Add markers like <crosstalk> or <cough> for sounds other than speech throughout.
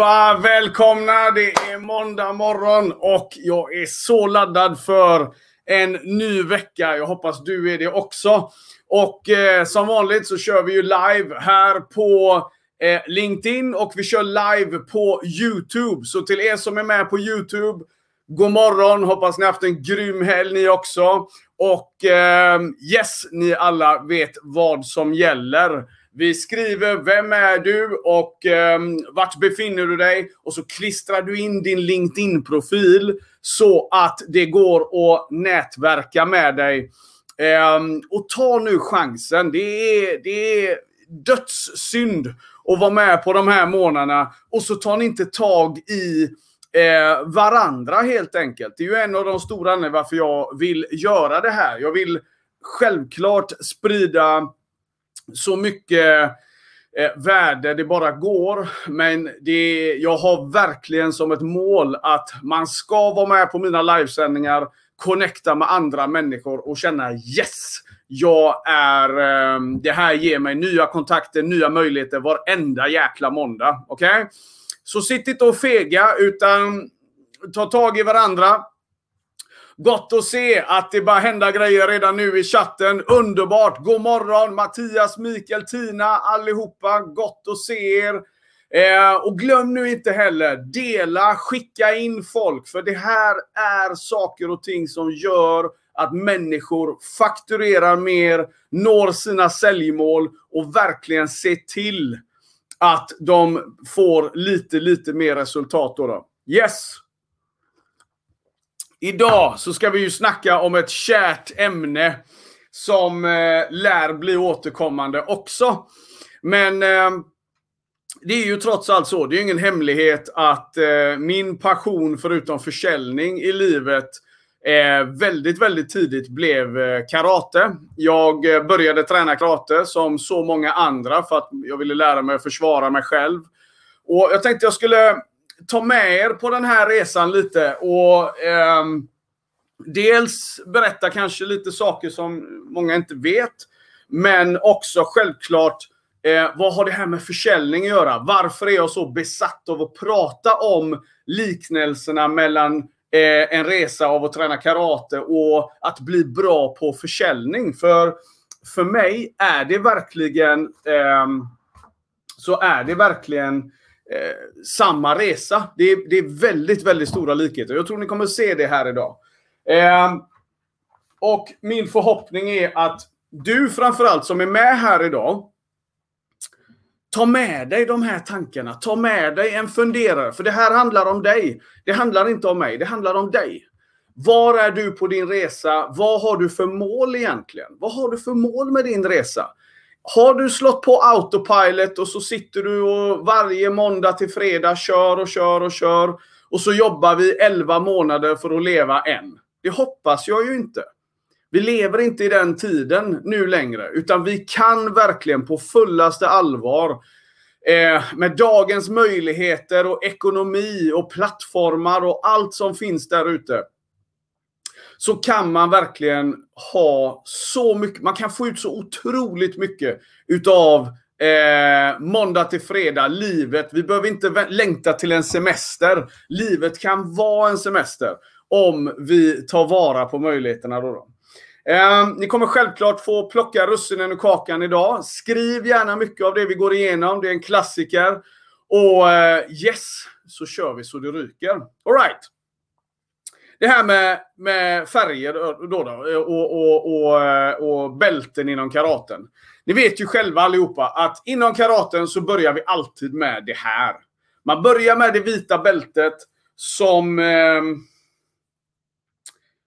Allihopa! Välkomna! Det är måndag morgon och jag är så laddad för en ny vecka. Jag hoppas du är det också. Och eh, som vanligt så kör vi ju live här på eh, LinkedIn och vi kör live på YouTube. Så till er som är med på YouTube, god morgon! Hoppas ni haft en grym helg ni också. Och eh, yes, ni alla vet vad som gäller. Vi skriver Vem är du och eh, vart befinner du dig? Och så klistrar du in din LinkedIn-profil så att det går att nätverka med dig. Eh, och ta nu chansen. Det är, det är dödssynd att vara med på de här månaderna och så tar ni inte tag i eh, varandra helt enkelt. Det är ju en av de stora anledningarna varför jag vill göra det här. Jag vill självklart sprida så mycket eh, värde det bara går. Men det, jag har verkligen som ett mål att man ska vara med på mina livesändningar, connecta med andra människor och känna yes! Jag är... Eh, det här ger mig nya kontakter, nya möjligheter varenda jäkla måndag. Okej? Okay? Så sitt inte och fega, utan ta tag i varandra. Gott att se att det bara händer grejer redan nu i chatten. Underbart! God morgon Mattias, Mikael, Tina, allihopa. Gott att se er. Eh, och glöm nu inte heller, dela, skicka in folk. För det här är saker och ting som gör att människor fakturerar mer, når sina säljmål och verkligen ser till att de får lite, lite mer resultat. Då, då. Yes! Idag så ska vi ju snacka om ett kärt ämne som eh, lär bli återkommande också. Men eh, det är ju trots allt så, det är ingen hemlighet att eh, min passion förutom försäljning i livet eh, väldigt, väldigt tidigt blev eh, karate. Jag eh, började träna karate som så många andra för att jag ville lära mig att försvara mig själv. Och jag tänkte jag skulle ta med er på den här resan lite och eh, dels berätta kanske lite saker som många inte vet. Men också självklart eh, vad har det här med försäljning att göra? Varför är jag så besatt av att prata om liknelserna mellan eh, en resa av att träna karate och att bli bra på försäljning? För, för mig är det verkligen eh, så är det verkligen eh, samma resa. Det är, det är väldigt, väldigt stora likheter. Jag tror ni kommer se det här idag. Eh, och min förhoppning är att du framförallt som är med här idag Ta med dig de här tankarna. Ta med dig en funderare. För det här handlar om dig. Det handlar inte om mig. Det handlar om dig. Var är du på din resa? Vad har du för mål egentligen? Vad har du för mål med din resa? Har du slått på autopilot och så sitter du och varje måndag till fredag kör och kör och kör och så jobbar vi 11 månader för att leva en. Det hoppas jag ju inte. Vi lever inte i den tiden nu längre, utan vi kan verkligen på fullaste allvar eh, med dagens möjligheter och ekonomi och plattformar och allt som finns där ute så kan man verkligen ha så mycket, man kan få ut så otroligt mycket utav eh, måndag till fredag, livet. Vi behöver inte längta till en semester. Livet kan vara en semester om vi tar vara på möjligheterna. Då, då. Eh, ni kommer självklart få plocka russinen ur kakan idag. Skriv gärna mycket av det vi går igenom. Det är en klassiker. Och eh, yes, så kör vi så det ryker. Alright. Det här med, med färger då, då och, och, och, och bälten inom karaten. Ni vet ju själva allihopa att inom karaten så börjar vi alltid med det här. Man börjar med det vita bältet som eh,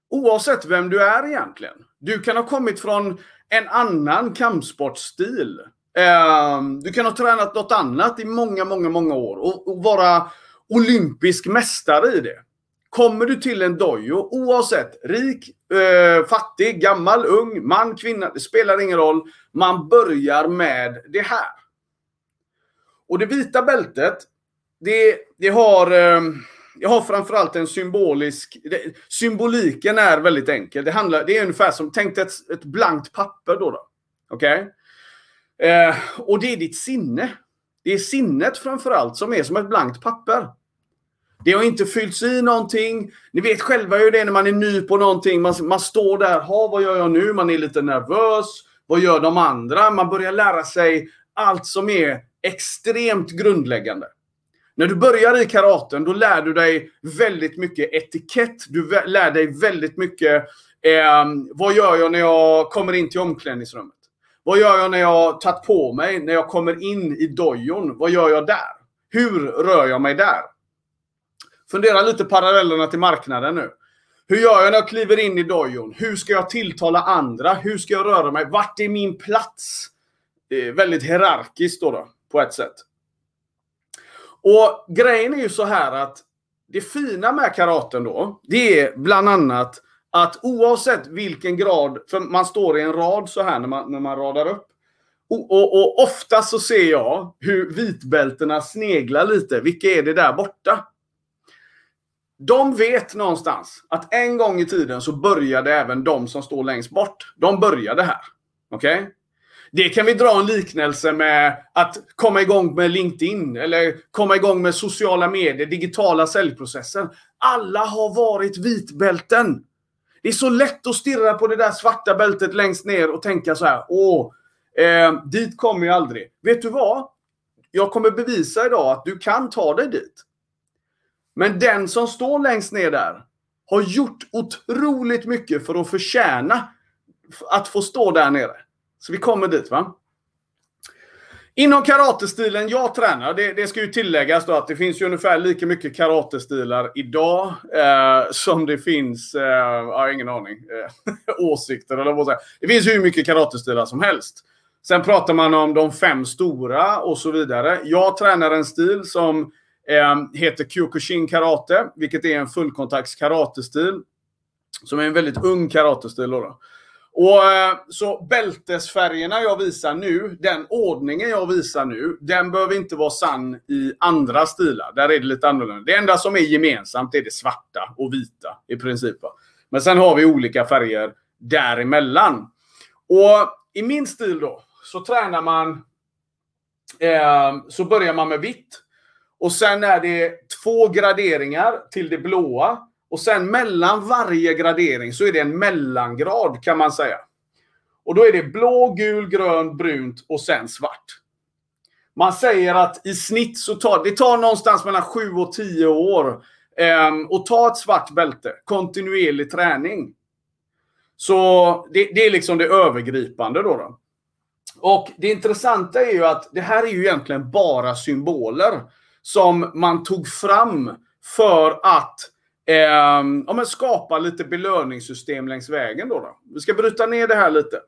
Oavsett vem du är egentligen. Du kan ha kommit från en annan kampsportstil. Eh, du kan ha tränat något annat i många, många, många år och vara olympisk mästare i det. Kommer du till en dojo, oavsett rik, eh, fattig, gammal, ung, man, kvinna, det spelar ingen roll. Man börjar med det här. Och det vita bältet, det, det har, eh, det har framförallt en symbolisk... Det, symboliken är väldigt enkel. Det, handlar, det är ungefär som, tänk ett, ett blankt papper då. då. Okej? Okay? Eh, och det är ditt sinne. Det är sinnet framförallt som är som ett blankt papper. Det har inte fyllts i någonting. Ni vet själva hur det är när man är ny på någonting. Man, man står där, ha vad gör jag nu? Man är lite nervös. Vad gör de andra? Man börjar lära sig allt som är extremt grundläggande. När du börjar i karaten, då lär du dig väldigt mycket etikett. Du lär dig väldigt mycket eh, vad gör jag när jag kommer in till omklädningsrummet? Vad gör jag när jag tagit på mig, när jag kommer in i dojon? Vad gör jag där? Hur rör jag mig där? Fundera lite parallellerna till marknaden nu. Hur gör jag när jag kliver in i dojon? Hur ska jag tilltala andra? Hur ska jag röra mig? Vart är min plats? Det är väldigt hierarkiskt då, då på ett sätt. Och grejen är ju så här att det fina med karaten då, det är bland annat att oavsett vilken grad, för man står i en rad så här när man, när man radar upp. Och, och, och ofta så ser jag hur vitbältena sneglar lite. Vilka är det där borta? De vet någonstans att en gång i tiden så började även de som står längst bort. De började här. Okej? Okay? Det kan vi dra en liknelse med att komma igång med LinkedIn eller komma igång med sociala medier, digitala säljprocessen. Alla har varit vitbälten. Det är så lätt att stirra på det där svarta bältet längst ner och tänka så här. Åh, eh, dit kommer jag aldrig. Vet du vad? Jag kommer bevisa idag att du kan ta dig dit. Men den som står längst ner där har gjort otroligt mycket för att förtjäna att få stå där nere. Så vi kommer dit va. Inom karatestilen jag tränar, det, det, ska ju tilläggas då att det finns ju ungefär lika mycket karatestilar idag eh, som det finns, eh, jag har ingen aning, eh, <laughs> åsikter eller vad säga. Det finns hur mycket karatestilar som helst. Sen pratar man om de fem stora och så vidare. Jag tränar en stil som eh, heter Kyokushin karate, vilket är en fullkontakts karatestil. Som är en väldigt ung karatestil. Då, då. Och eh, Så bältesfärgerna jag visar nu, den ordningen jag visar nu, den behöver inte vara sann i andra stilar. Där är det lite annorlunda. Det enda som är gemensamt är det svarta och vita i princip. Men sen har vi olika färger däremellan. Och i min stil då, så tränar man... Eh, så börjar man med vitt. Och sen är det två graderingar till det blåa. Och sen mellan varje gradering så är det en mellangrad kan man säga. Och då är det blå, gul, grön, brunt och sen svart. Man säger att i snitt så tar det tar någonstans mellan 7 och 10 år eh, att ta ett svart bälte. Kontinuerlig träning. Så det, det, är liksom det övergripande då, då. Och det intressanta är ju att det här är ju egentligen bara symboler som man tog fram för att eh, ja, men skapa lite belöningssystem längs vägen. Då, då. Vi ska bryta ner det här lite.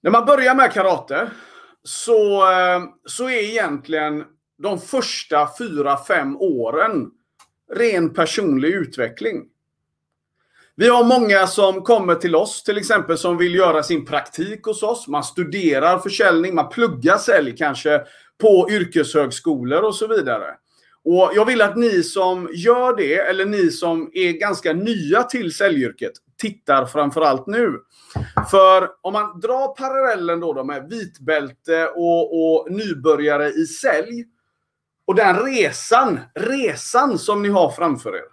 När man börjar med karate så, eh, så är egentligen de första fyra fem åren ren personlig utveckling. Vi har många som kommer till oss, till exempel som vill göra sin praktik hos oss. Man studerar försäljning, man pluggar sälj kanske på yrkeshögskolor och så vidare. Och Jag vill att ni som gör det, eller ni som är ganska nya till säljyrket, tittar framförallt nu. För om man drar parallellen då, då med vitbälte och, och nybörjare i sälj och den resan, resan som ni har framför er,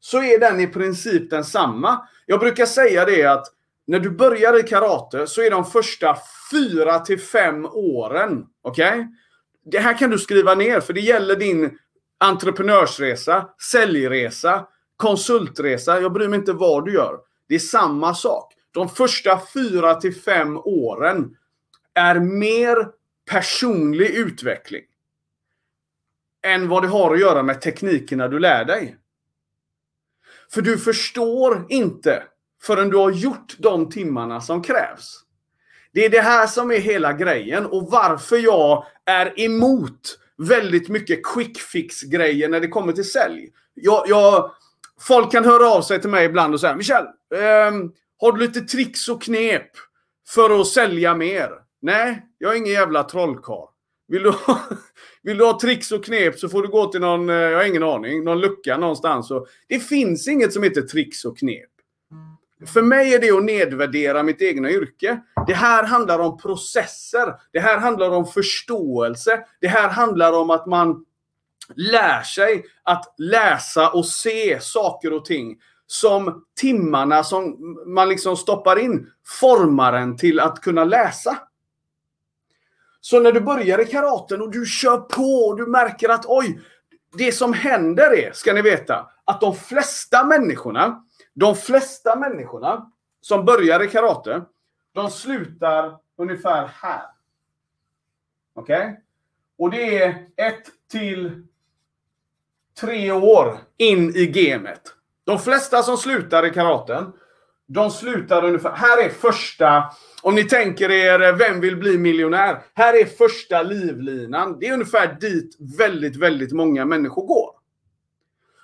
så är den i princip densamma. Jag brukar säga det att när du börjar i karate så är de första fyra till fem åren, okej? Okay? Det här kan du skriva ner för det gäller din entreprenörsresa, säljresa, konsultresa. Jag bryr mig inte vad du gör. Det är samma sak. De första fyra till fem åren är mer personlig utveckling än vad det har att göra med teknikerna du lär dig. För du förstår inte förrän du har gjort de timmarna som krävs. Det är det här som är hela grejen och varför jag är emot väldigt mycket quick fix grejer när det kommer till sälj. Jag, jag, folk kan höra av sig till mig ibland och säga Michel, eh, har du lite tricks och knep för att sälja mer? Nej, jag är ingen jävla trollkarl. Vill du, ha, <laughs> vill du ha tricks och knep så får du gå till någon, eh, jag har ingen aning, någon lucka någonstans. Och det finns inget som heter tricks och knep. För mig är det att nedvärdera mitt egna yrke. Det här handlar om processer. Det här handlar om förståelse. Det här handlar om att man lär sig att läsa och se saker och ting som timmarna som man liksom stoppar in formar en till att kunna läsa. Så när du börjar i karaten och du kör på och du märker att oj, det som händer är, ska ni veta, att de flesta människorna, de flesta människorna som börjar i karate, de slutar ungefär här. Okej? Okay? Och det är ett till tre år in i gamet. De flesta som slutar i karaten, de slutar ungefär... Här är första... Om ni tänker er Vem vill bli miljonär? Här är första livlinan. Det är ungefär dit väldigt, väldigt många människor går.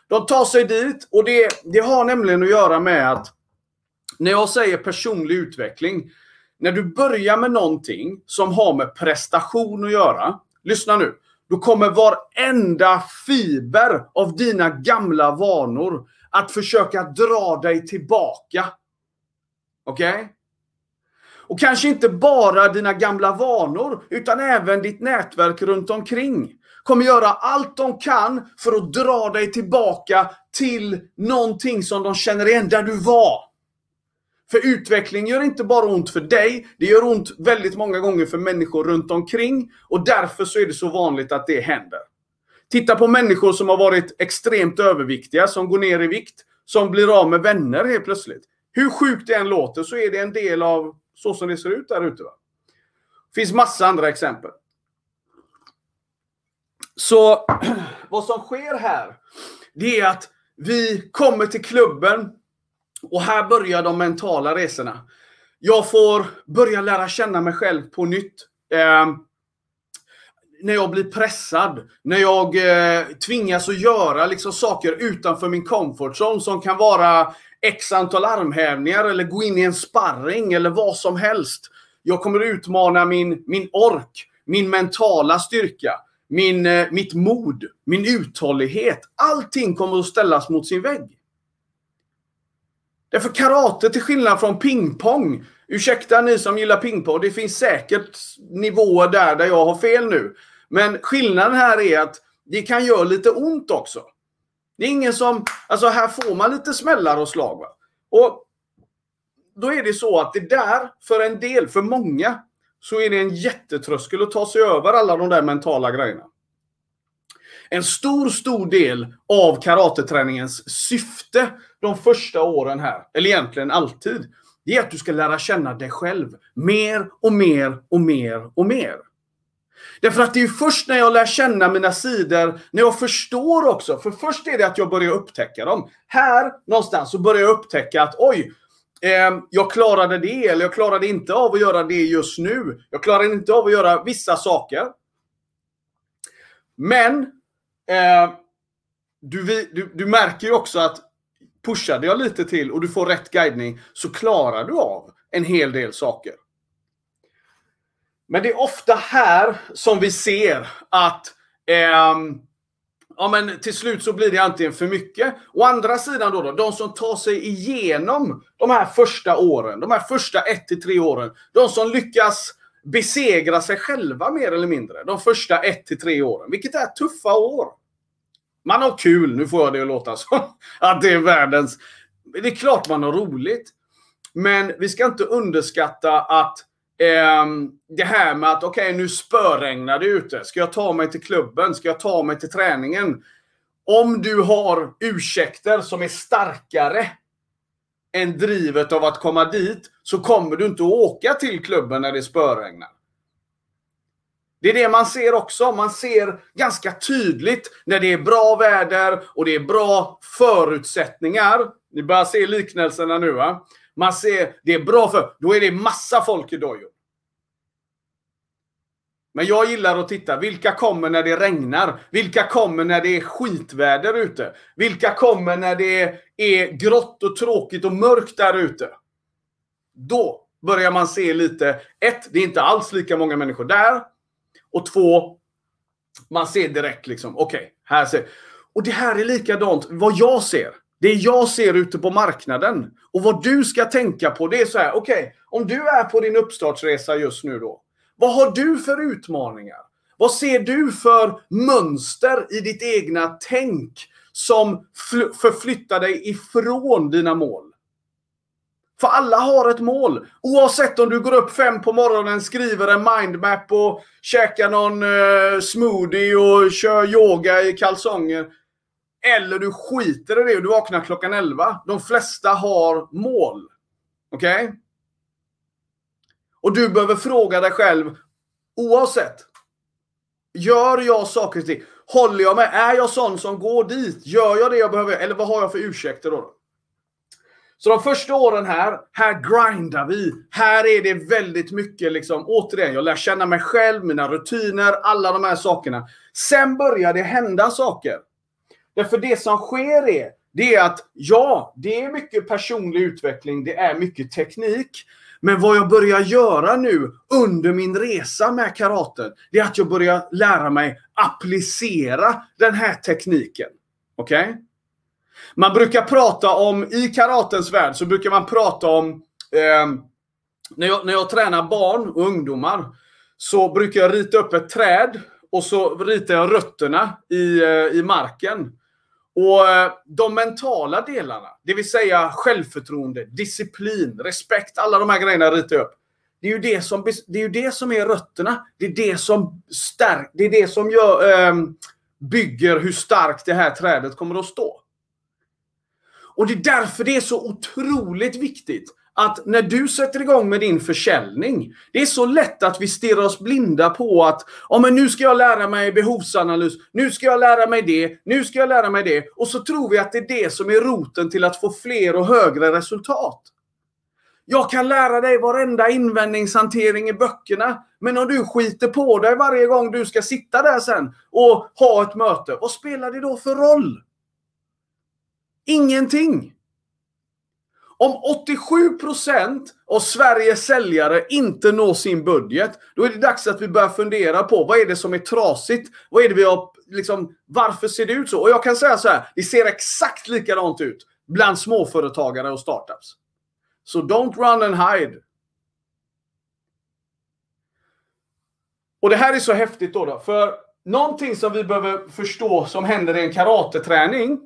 De tar sig dit och det, det har nämligen att göra med att när jag säger personlig utveckling, när du börjar med någonting som har med prestation att göra. Lyssna nu. Då kommer varenda fiber av dina gamla vanor att försöka dra dig tillbaka. Okej? Okay? Och kanske inte bara dina gamla vanor, utan även ditt nätverk runt omkring kommer göra allt de kan för att dra dig tillbaka till någonting som de känner igen där du var. För utveckling gör inte bara ont för dig, det gör ont väldigt många gånger för människor runt omkring och därför så är det så vanligt att det händer. Titta på människor som har varit extremt överviktiga, som går ner i vikt, som blir av med vänner helt plötsligt. Hur sjukt det än låter så är det en del av så som det ser ut där ute. Det finns massa andra exempel. Så <clears throat> vad som sker här, det är att vi kommer till klubben och här börjar de mentala resorna. Jag får börja lära känna mig själv på nytt. Eh, när jag blir pressad, när jag eh, tvingas att göra liksom, saker utanför min comfort zone som kan vara x antal armhävningar eller gå in i en sparring eller vad som helst. Jag kommer utmana min, min ork, min mentala styrka, min, eh, mitt mod, min uthållighet. Allting kommer att ställas mot sin vägg. Därför karate till skillnad från pingpong. Ursäkta ni som gillar pingpong, det finns säkert nivåer där där jag har fel nu. Men skillnaden här är att det kan göra lite ont också. Det är ingen som... Alltså här får man lite smällar och slag. Va? Och då är det så att det där, för en del, för många, så är det en jättetröskel att ta sig över alla de där mentala grejerna. En stor, stor del av karateträningens syfte de första åren här, eller egentligen alltid, det är att du ska lära känna dig själv mer och mer och mer och mer. Därför att det är först när jag lär känna mina sidor, när jag förstår också. För först är det att jag börjar upptäcka dem. Här någonstans så börjar jag upptäcka att oj, eh, jag klarade det eller jag klarade inte av att göra det just nu. Jag klarade inte av att göra vissa saker. Men eh, du, du, du märker ju också att pushade jag lite till och du får rätt guidning så klarar du av en hel del saker. Men det är ofta här som vi ser att eh, ja, men till slut så blir det antingen för mycket. Å andra sidan då, då de som tar sig igenom de här första åren, de här första 1 till 3 åren, de som lyckas besegra sig själva mer eller mindre, de första 1 till 3 åren, vilket är tuffa år. Man har kul, nu får jag det att låta <laughs> som att det är världens... Det är klart man har roligt. Men vi ska inte underskatta att Ehm, det här med att okej, okay, nu spöregnar det ute. Ska jag ta mig till klubben? Ska jag ta mig till träningen? Om du har ursäkter som är starkare än drivet av att komma dit så kommer du inte att åka till klubben när det spöregnar. Det är det man ser också. Man ser ganska tydligt när det är bra väder och det är bra förutsättningar. Ni börjar se liknelserna nu va? Man ser, det är bra för, då är det massa folk i dojor. Men jag gillar att titta. Vilka kommer när det regnar? Vilka kommer när det är skitväder ute? Vilka kommer när det är grått och tråkigt och mörkt där ute? Då börjar man se lite. Ett, det är inte alls lika många människor där. Och två, man ser direkt liksom, okej, okay, här ser... Och det här är likadant vad jag ser. Det jag ser ute på marknaden. Och vad du ska tänka på, det är så här, okej, okay, om du är på din uppstartsresa just nu då. Vad har du för utmaningar? Vad ser du för mönster i ditt egna tänk som förflyttar dig ifrån dina mål? För alla har ett mål. Oavsett om du går upp fem på morgonen, skriver en mindmap och käkar någon eh, smoothie och kör yoga i kalsonger. Eller du skiter i det och du vaknar klockan 11. De flesta har mål. Okej? Okay? Och du behöver fråga dig själv, oavsett. Gör jag saker och ting? Håller jag med? Är jag sån som går dit? Gör jag det jag behöver? Eller vad har jag för ursäkter då? Så de första åren här, här grindar vi. Här är det väldigt mycket liksom, återigen, jag lär känna mig själv, mina rutiner, alla de här sakerna. Sen börjar det hända saker. Därför det som sker är, det är att ja, det är mycket personlig utveckling, det är mycket teknik. Men vad jag börjar göra nu under min resa med karaten, det är att jag börjar lära mig applicera den här tekniken. Okej? Okay? Man brukar prata om, i karatens värld så brukar man prata om, eh, när, jag, när jag tränar barn och ungdomar, så brukar jag rita upp ett träd och så ritar jag rötterna i, eh, i marken. Och eh, de mentala delarna, det vill säga självförtroende, disciplin, respekt, alla de här grejerna ritar jag upp. Det är ju det som, det är, ju det som är rötterna. Det är det som stärk, det är det som gör, eh, bygger hur starkt det här trädet kommer att stå. Och det är därför det är så otroligt viktigt att när du sätter igång med din försäljning, det är så lätt att vi stirrar oss blinda på att ja, men nu ska jag lära mig behovsanalys, nu ska jag lära mig det, nu ska jag lära mig det. Och så tror vi att det är det som är roten till att få fler och högre resultat. Jag kan lära dig varenda invändningshantering i böckerna. Men om du skiter på dig varje gång du ska sitta där sen och ha ett möte, vad spelar det då för roll? Ingenting. Om 87% av Sveriges säljare inte når sin budget, då är det dags att vi börjar fundera på vad är det som är trasigt? Vad är det vi har, liksom, varför ser det ut så? Och jag kan säga så här, det ser exakt likadant ut bland småföretagare och startups. Så don't run and hide. Och det här är så häftigt då, då för någonting som vi behöver förstå som händer i en karateträning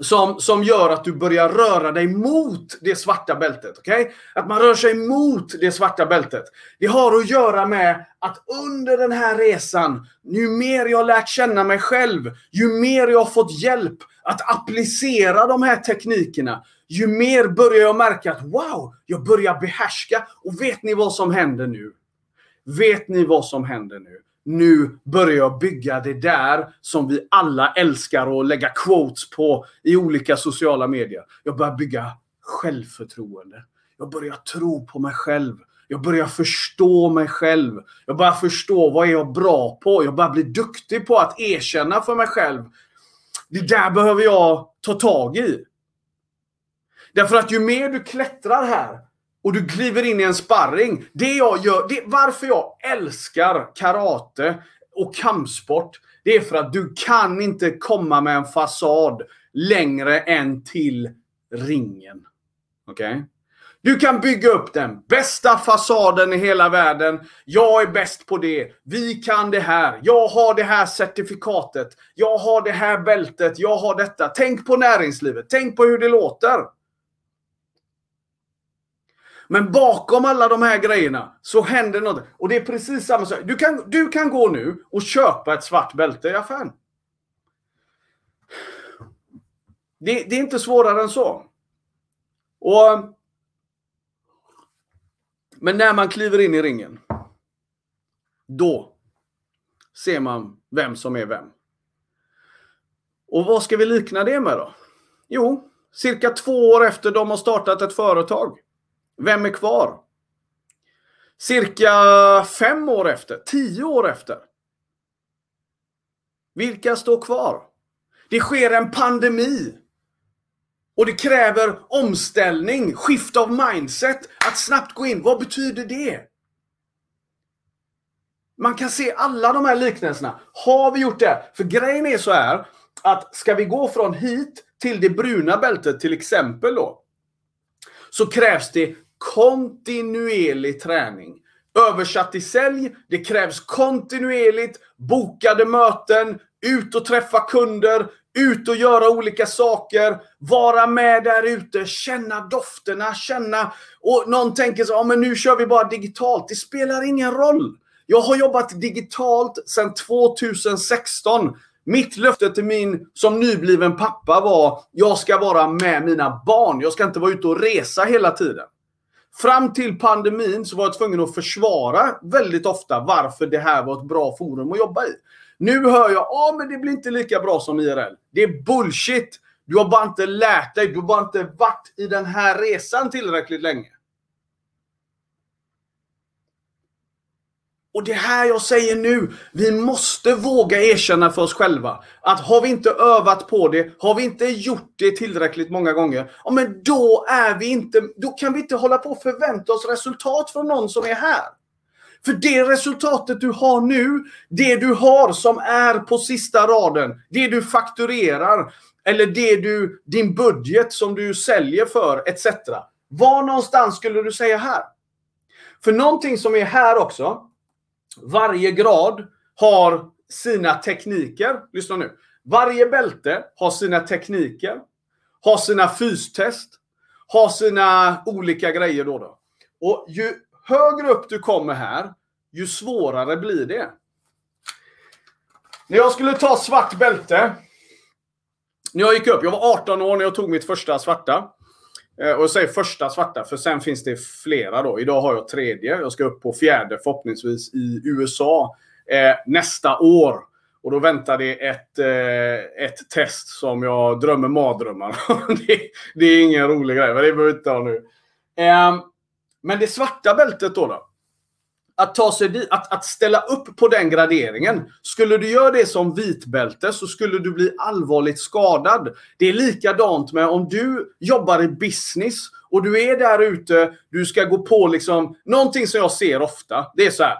som, som gör att du börjar röra dig mot det svarta bältet. Okay? Att man rör sig mot det svarta bältet. Det har att göra med att under den här resan, ju mer jag lärt känna mig själv, ju mer jag fått hjälp att applicera de här teknikerna, ju mer börjar jag märka att wow, jag börjar behärska. Och vet ni vad som händer nu? Vet ni vad som händer nu? Nu börjar jag bygga det där som vi alla älskar att lägga quotes på i olika sociala medier. Jag börjar bygga självförtroende. Jag börjar tro på mig själv. Jag börjar förstå mig själv. Jag börjar förstå vad är jag bra på. Jag börjar bli duktig på att erkänna för mig själv. Det där behöver jag ta tag i. Därför att ju mer du klättrar här, och du kliver in i en sparring. Det jag gör, det, varför jag älskar karate och kampsport, det är för att du kan inte komma med en fasad längre än till ringen. Okej? Okay? Du kan bygga upp den bästa fasaden i hela världen. Jag är bäst på det. Vi kan det här. Jag har det här certifikatet. Jag har det här bältet. Jag har detta. Tänk på näringslivet. Tänk på hur det låter. Men bakom alla de här grejerna så händer något. Och det är precis samma sak. Du kan, du kan gå nu och köpa ett svart bälte i affären. Det, det är inte svårare än så. Och, men när man kliver in i ringen. Då ser man vem som är vem. Och vad ska vi likna det med då? Jo, cirka två år efter de har startat ett företag. Vem är kvar? Cirka fem år efter, tio år efter. Vilka står kvar? Det sker en pandemi. Och det kräver omställning, skift av mindset, att snabbt gå in. Vad betyder det? Man kan se alla de här liknelserna. Har vi gjort det? För grejen är så här att ska vi gå från hit till det bruna bältet till exempel då. Så krävs det kontinuerlig träning. Översatt i sälj, det krävs kontinuerligt bokade möten, ut och träffa kunder, ut och göra olika saker, vara med där ute, känna dofterna, känna... Och någon tänker så, ja men nu kör vi bara digitalt. Det spelar ingen roll. Jag har jobbat digitalt sedan 2016. Mitt löfte till min som nybliven pappa var, jag ska vara med mina barn. Jag ska inte vara ute och resa hela tiden. Fram till pandemin så var jag tvungen att försvara väldigt ofta varför det här var ett bra forum att jobba i. Nu hör jag, ja men det blir inte lika bra som IRL. Det är bullshit. Du har bara inte lärt dig, du har bara inte varit i den här resan tillräckligt länge. Och det här jag säger nu, vi måste våga erkänna för oss själva att har vi inte övat på det, har vi inte gjort det tillräckligt många gånger, ja men då är vi inte, då kan vi inte hålla på och förvänta oss resultat från någon som är här. För det resultatet du har nu, det du har som är på sista raden, det du fakturerar, eller det du, din budget som du säljer för, etc. Var någonstans skulle du säga här? För någonting som är här också, varje grad har sina tekniker. Lyssna nu. Varje bälte har sina tekniker, har sina fystest, har sina olika grejer då. då. Och ju högre upp du kommer här, ju svårare blir det. När jag skulle ta svart bälte, när jag gick upp, jag var 18 år när jag tog mitt första svarta. Eh, och jag säger första svarta, för sen finns det flera då. Idag har jag tredje. Jag ska upp på fjärde förhoppningsvis i USA eh, nästa år. Och då väntar det ett, eh, ett test som jag drömmer mardrömmar <laughs> det, det är ingen rolig grej, men det behöver vi inte ha nu. Eh, men det svarta bältet då, då att ta sig dit, att, att ställa upp på den graderingen. Skulle du göra det som vitbälte så skulle du bli allvarligt skadad. Det är likadant med om du jobbar i business och du är där ute, du ska gå på liksom, någonting som jag ser ofta, det är så här.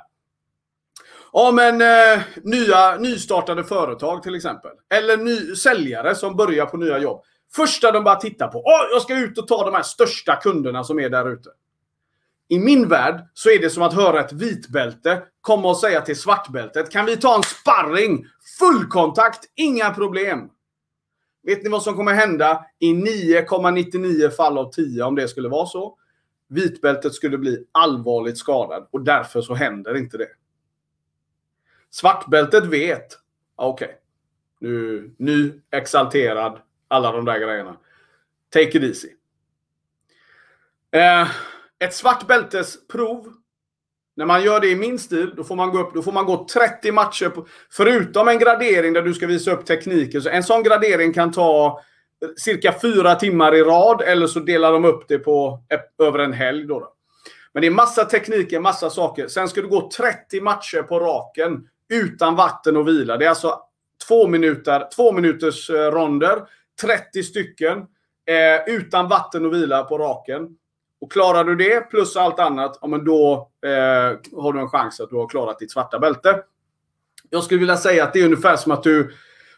Ja men eh, nya, nystartade företag till exempel. Eller ny, säljare som börjar på nya jobb. Första de bara tittar på, oh, jag ska ut och ta de här största kunderna som är där ute. I min värld så är det som att höra ett vitbälte komma och säga till svartbältet Kan vi ta en sparring? Fullkontakt, inga problem. Vet ni vad som kommer hända i 9,99 fall av 10 om det skulle vara så? Vitbältet skulle bli allvarligt skadad och därför så händer inte det. Svartbältet vet. Okej. Okay. Nu, ny, exalterad, alla de där grejerna. Take it easy. Eh, ett svart bältesprov. När man gör det i min stil, då får man gå upp, då får man gå 30 matcher. På, förutom en gradering där du ska visa upp tekniken. Så en sån gradering kan ta eh, cirka fyra timmar i rad. Eller så delar de upp det på över en helg. Då, då. Men det är massa tekniker, massa saker. Sen ska du gå 30 matcher på raken utan vatten och vila. Det är alltså två, minuter, två minuters eh, ronder, 30 stycken, eh, utan vatten och vila på raken. Och klarar du det plus allt annat, ja, men då eh, har du en chans att du har klarat ditt svarta bälte. Jag skulle vilja säga att det är ungefär som att du,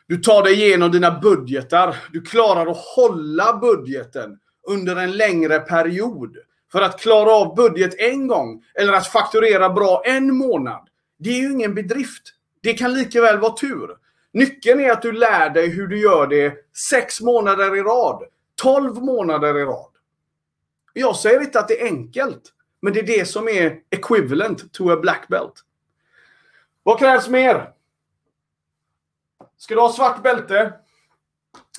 du tar dig igenom dina budgetar. Du klarar att hålla budgeten under en längre period. För att klara av budget en gång, eller att fakturera bra en månad, det är ju ingen bedrift. Det kan lika väl vara tur. Nyckeln är att du lär dig hur du gör det sex månader i rad, tolv månader i rad. Jag säger inte att det är enkelt. Men det är det som är equivalent to a black belt. Vad krävs mer? Ska du ha svart bälte?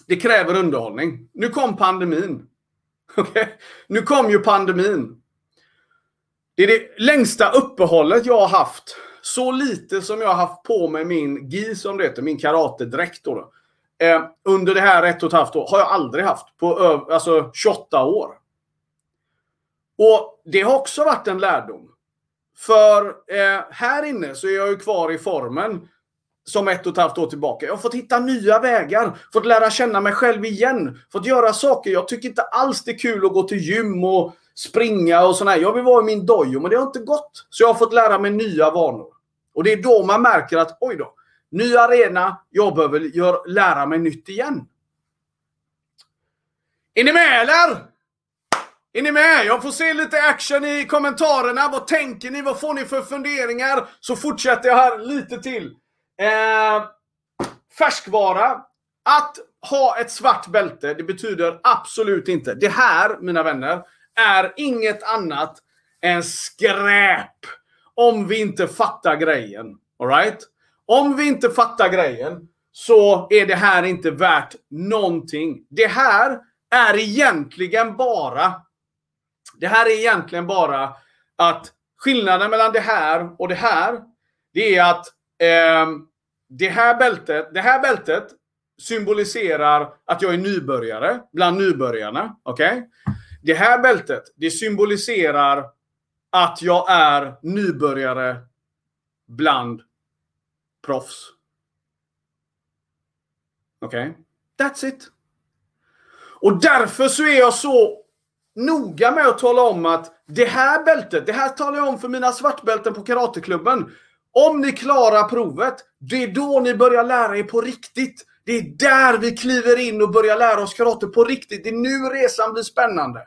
Det kräver underhållning. Nu kom pandemin. <laughs> Okay? Nu kom ju pandemin. Det är det längsta uppehållet jag har haft så lite som jag har haft på mig min GI som det heter, min karatedräkt då. då eh, under det här ett och ett halvt år har jag aldrig haft på alltså 28 år. Och det har också varit en lärdom. För eh, här inne så är jag ju kvar i formen som ett och ett halvt år tillbaka. Jag har fått hitta nya vägar, fått lära känna mig själv igen, fått göra saker. Jag tycker inte alls det är kul att gå till gym och springa och sådär. Jag vill vara i min dojo, men det har inte gått. Så jag har fått lära mig nya vanor. Och det är då man märker att, oj då, ny arena, jag behöver gör, lära mig nytt igen. Är ni med eller? Är ni med? Jag får se lite action i kommentarerna. Vad tänker ni? Vad får ni för funderingar? Så fortsätter jag här lite till. Eh, färskvara. Att ha ett svart bälte, det betyder absolut inte. Det här, mina vänner, är inget annat än skräp. Om vi inte fattar grejen. Alright? Om vi inte fattar grejen så är det här inte värt någonting. Det här är egentligen bara det här är egentligen bara att skillnaden mellan det här och det här det är att eh, det här bältet, det här bältet symboliserar att jag är nybörjare bland nybörjarna. Okej? Okay? Det här bältet, det symboliserar att jag är nybörjare bland proffs. Okej? Okay? That's it. Och därför så är jag så noga med att tala om att det här bältet, det här talar jag om för mina svartbälten på karateklubben. Om ni klarar provet, det är då ni börjar lära er på riktigt. Det är där vi kliver in och börjar lära oss karate på riktigt. Det är nu resan blir spännande.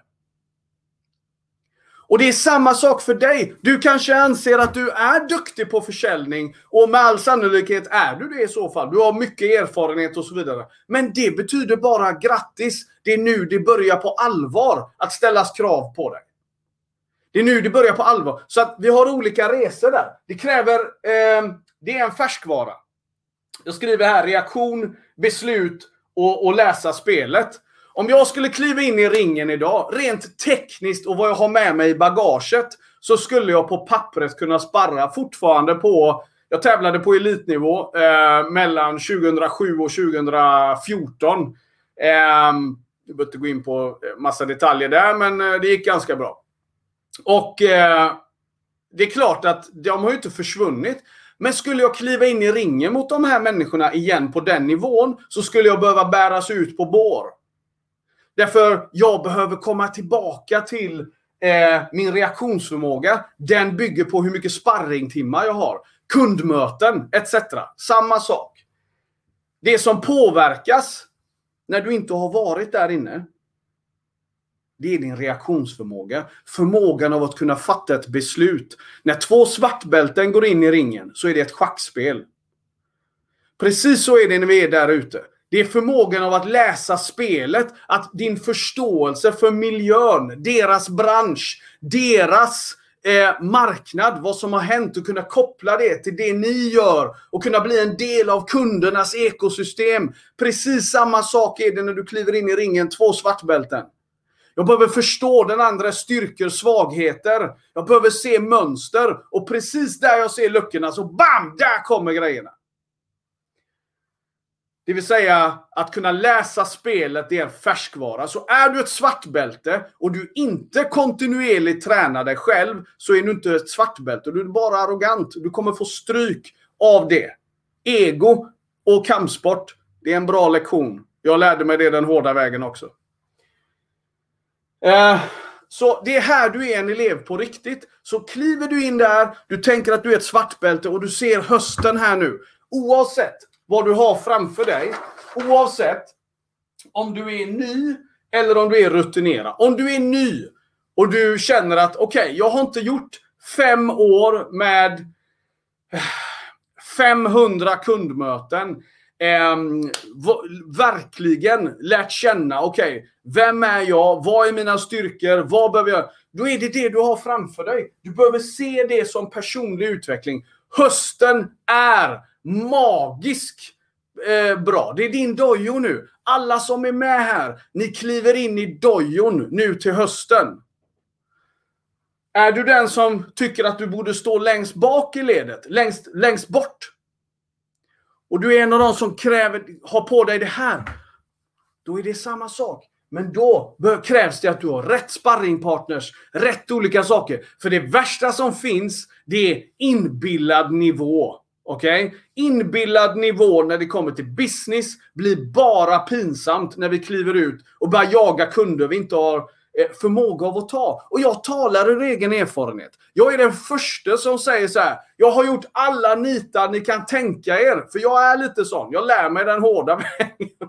Och det är samma sak för dig. Du kanske anser att du är duktig på försäljning och med all sannolikhet är du det i så fall. Du har mycket erfarenhet och så vidare. Men det betyder bara grattis. Det är nu det börjar på allvar att ställas krav på dig. Det är nu det börjar på allvar. Så att vi har olika resor där. Det kräver... Eh, det är en färskvara. Jag skriver här reaktion, beslut och, och läsa spelet. Om jag skulle kliva in i ringen idag, rent tekniskt och vad jag har med mig i bagaget, så skulle jag på pappret kunna sparra fortfarande på jag tävlade på elitnivå eh, mellan 2007 och 2014. Eh, jag behöver inte gå in på eh, massa detaljer där, men eh, det gick ganska bra. Och eh, det är klart att de har ju inte försvunnit. Men skulle jag kliva in i ringen mot de här människorna igen på den nivån så skulle jag behöva bäras ut på bår. Därför jag behöver komma tillbaka till eh, min reaktionsförmåga. Den bygger på hur mycket sparringtimmar jag har. Kundmöten etc. Samma sak. Det som påverkas när du inte har varit där inne. Det är din reaktionsförmåga. Förmågan av att kunna fatta ett beslut. När två svartbälten går in i ringen så är det ett schackspel. Precis så är det när vi är där ute. Det är förmågan av att läsa spelet, att din förståelse för miljön, deras bransch, deras eh, marknad, vad som har hänt och kunna koppla det till det ni gör och kunna bli en del av kundernas ekosystem. Precis samma sak är det när du kliver in i ringen, två svartbälten. Jag behöver förstå den andra styrkor, svagheter. Jag behöver se mönster och precis där jag ser luckorna så BAM! Där kommer grejerna. Det vill säga att kunna läsa spelet är en färskvara. Så är du ett svartbälte och du inte kontinuerligt tränar dig själv så är du inte ett svartbälte. Du är bara arrogant. Du kommer få stryk av det. Ego och kampsport, det är en bra lektion. Jag lärde mig det den hårda vägen också. Eh, så det är här du är en elev på riktigt. Så kliver du in där, du tänker att du är ett svartbälte och du ser hösten här nu. Oavsett vad du har framför dig. Oavsett om du är ny eller om du är rutinerad. Om du är ny och du känner att okej, okay, jag har inte gjort fem år med eh, 500 kundmöten. Eh, verkligen lärt känna, okej, okay, vem är jag? Vad är mina styrkor? Vad behöver jag? Då är det det du har framför dig. Du behöver se det som personlig utveckling. Hösten är magisk eh, bra. Det är din dojo nu. Alla som är med här, ni kliver in i dojon nu till hösten. Är du den som tycker att du borde stå längst bak i ledet? Längst, längst bort? Och du är en av de som kräver, har på dig det här. Då är det samma sak. Men då krävs det att du har rätt sparringpartners, rätt olika saker. För det värsta som finns, det är inbillad nivå. Okej? Okay? Inbillad nivå när det kommer till business blir bara pinsamt när vi kliver ut och börjar jaga kunder vi inte har eh, förmåga av att ta. Och jag talar ur egen erfarenhet. Jag är den första som säger så här. Jag har gjort alla nitar ni kan tänka er. För jag är lite sån. Jag lär mig den hårda <laughs> vägen.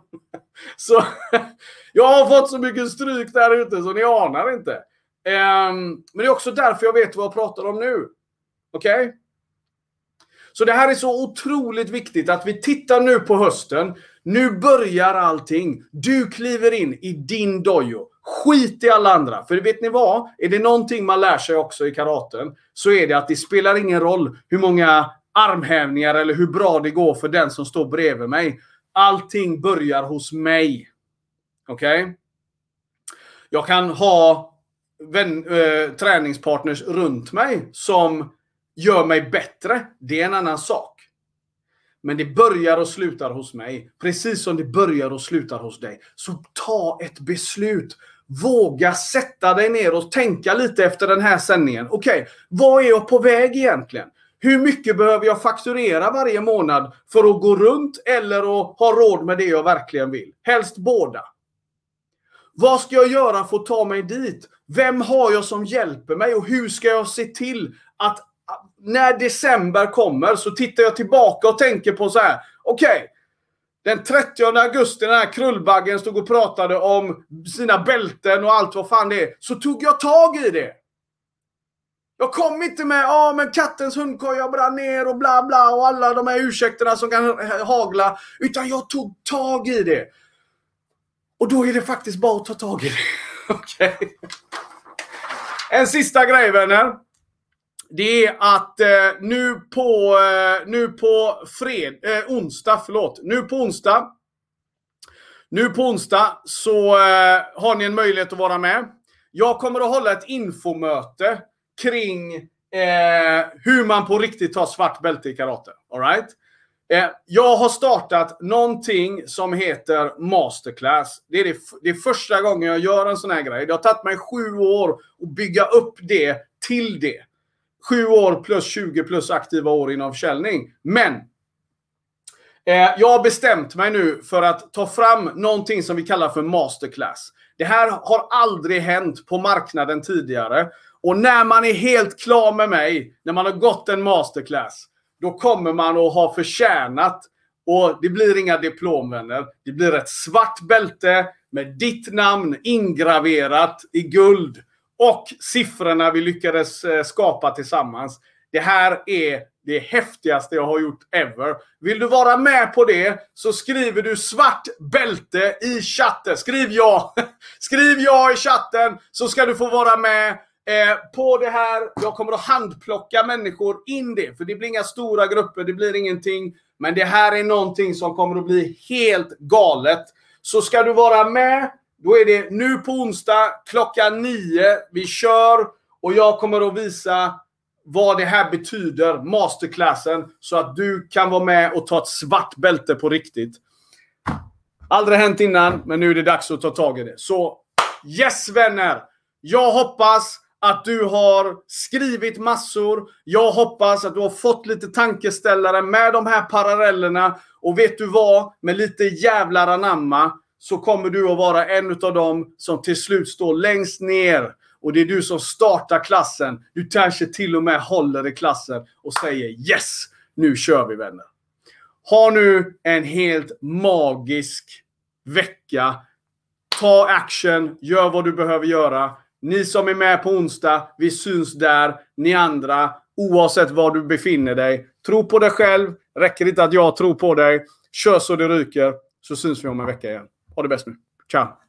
Så <laughs> jag har fått så mycket stryk där ute så ni anar inte. Ehm, men det är också därför jag vet vad jag pratar om nu. Okej? Okay? Så det här är så otroligt viktigt att vi tittar nu på hösten. Nu börjar allting. Du kliver in i din dojo. Skit i alla andra. För vet ni vad? Är det någonting man lär sig också i karaten så är det att det spelar ingen roll hur många armhävningar eller hur bra det går för den som står bredvid mig. Allting börjar hos mig. Okej? Okay? Jag kan ha vän, äh, träningspartners runt mig som gör mig bättre. Det är en annan sak. Men det börjar och slutar hos mig. Precis som det börjar och slutar hos dig. Så ta ett beslut. Våga sätta dig ner och tänka lite efter den här sändningen. Okej, okay, vad är jag på väg egentligen? Hur mycket behöver jag fakturera varje månad för att gå runt eller att ha råd med det jag verkligen vill? Helst båda. Vad ska jag göra för att ta mig dit? Vem har jag som hjälper mig och hur ska jag se till att när december kommer så tittar jag tillbaka och tänker på så här. Okej, okay, den 30 augusti när krullbaggen stod och pratade om sina bälten och allt vad fan det är. Så tog jag tag i det. Jag kom inte med ja men kattens hundkoja brann ner och bla bla och alla de här ursäkterna som kan hagla. Utan jag tog tag i det. Och då är det faktiskt bara att ta tag i det. <laughs> Okej. Okay. En sista grej vänner. Det är att eh, nu på, eh, nu på fred, eh, onsdag, förlåt. Nu på onsdag. Nu på onsdag så eh, har ni en möjlighet att vara med. Jag kommer att hålla ett infomöte kring eh, hur man på riktigt tar svart bälte i karate. All right? Eh, jag har startat någonting som heter Masterclass. Det är, det, det är första gången jag gör en sån här grej. Det har tagit mig sju år att bygga upp det till det. Sju år plus 20 plus aktiva år inom försäljning. Men eh, jag har bestämt mig nu för att ta fram någonting som vi kallar för masterclass. Det här har aldrig hänt på marknaden tidigare. Och när man är helt klar med mig, när man har gått en masterclass, då kommer man att ha förtjänat och det blir inga diplomvänner. Det blir ett svart bälte med ditt namn ingraverat i guld och siffrorna vi lyckades eh, skapa tillsammans. Det här är det häftigaste jag har gjort ever. Vill du vara med på det så skriver du svart bälte i chatten. Skriv ja! <laughs> Skriv ja i chatten så ska du få vara med eh, på det här. Jag kommer att handplocka människor in det. För det blir inga stora grupper, det blir ingenting. Men det här är någonting som kommer att bli helt galet. Så ska du vara med då är det nu på onsdag klockan nio. Vi kör och jag kommer att visa vad det här betyder, masterclassen, så att du kan vara med och ta ett svart bälte på riktigt. Aldrig hänt innan, men nu är det dags att ta tag i det. Så yes vänner! Jag hoppas att du har skrivit massor. Jag hoppas att du har fått lite tankeställare med de här parallellerna. Och vet du vad? Med lite jävlar anamma så kommer du att vara en av dem som till slut står längst ner. Och det är du som startar klassen. Du kanske till och med håller i klassen och säger yes, nu kör vi vänner. Ha nu en helt magisk vecka. Ta action, gör vad du behöver göra. Ni som är med på onsdag, vi syns där. Ni andra, oavsett var du befinner dig. Tro på dig själv. Räcker inte att jag tror på dig. Kör så det ryker, så syns vi om en vecka igen. Ha det bäst nu. Ciao!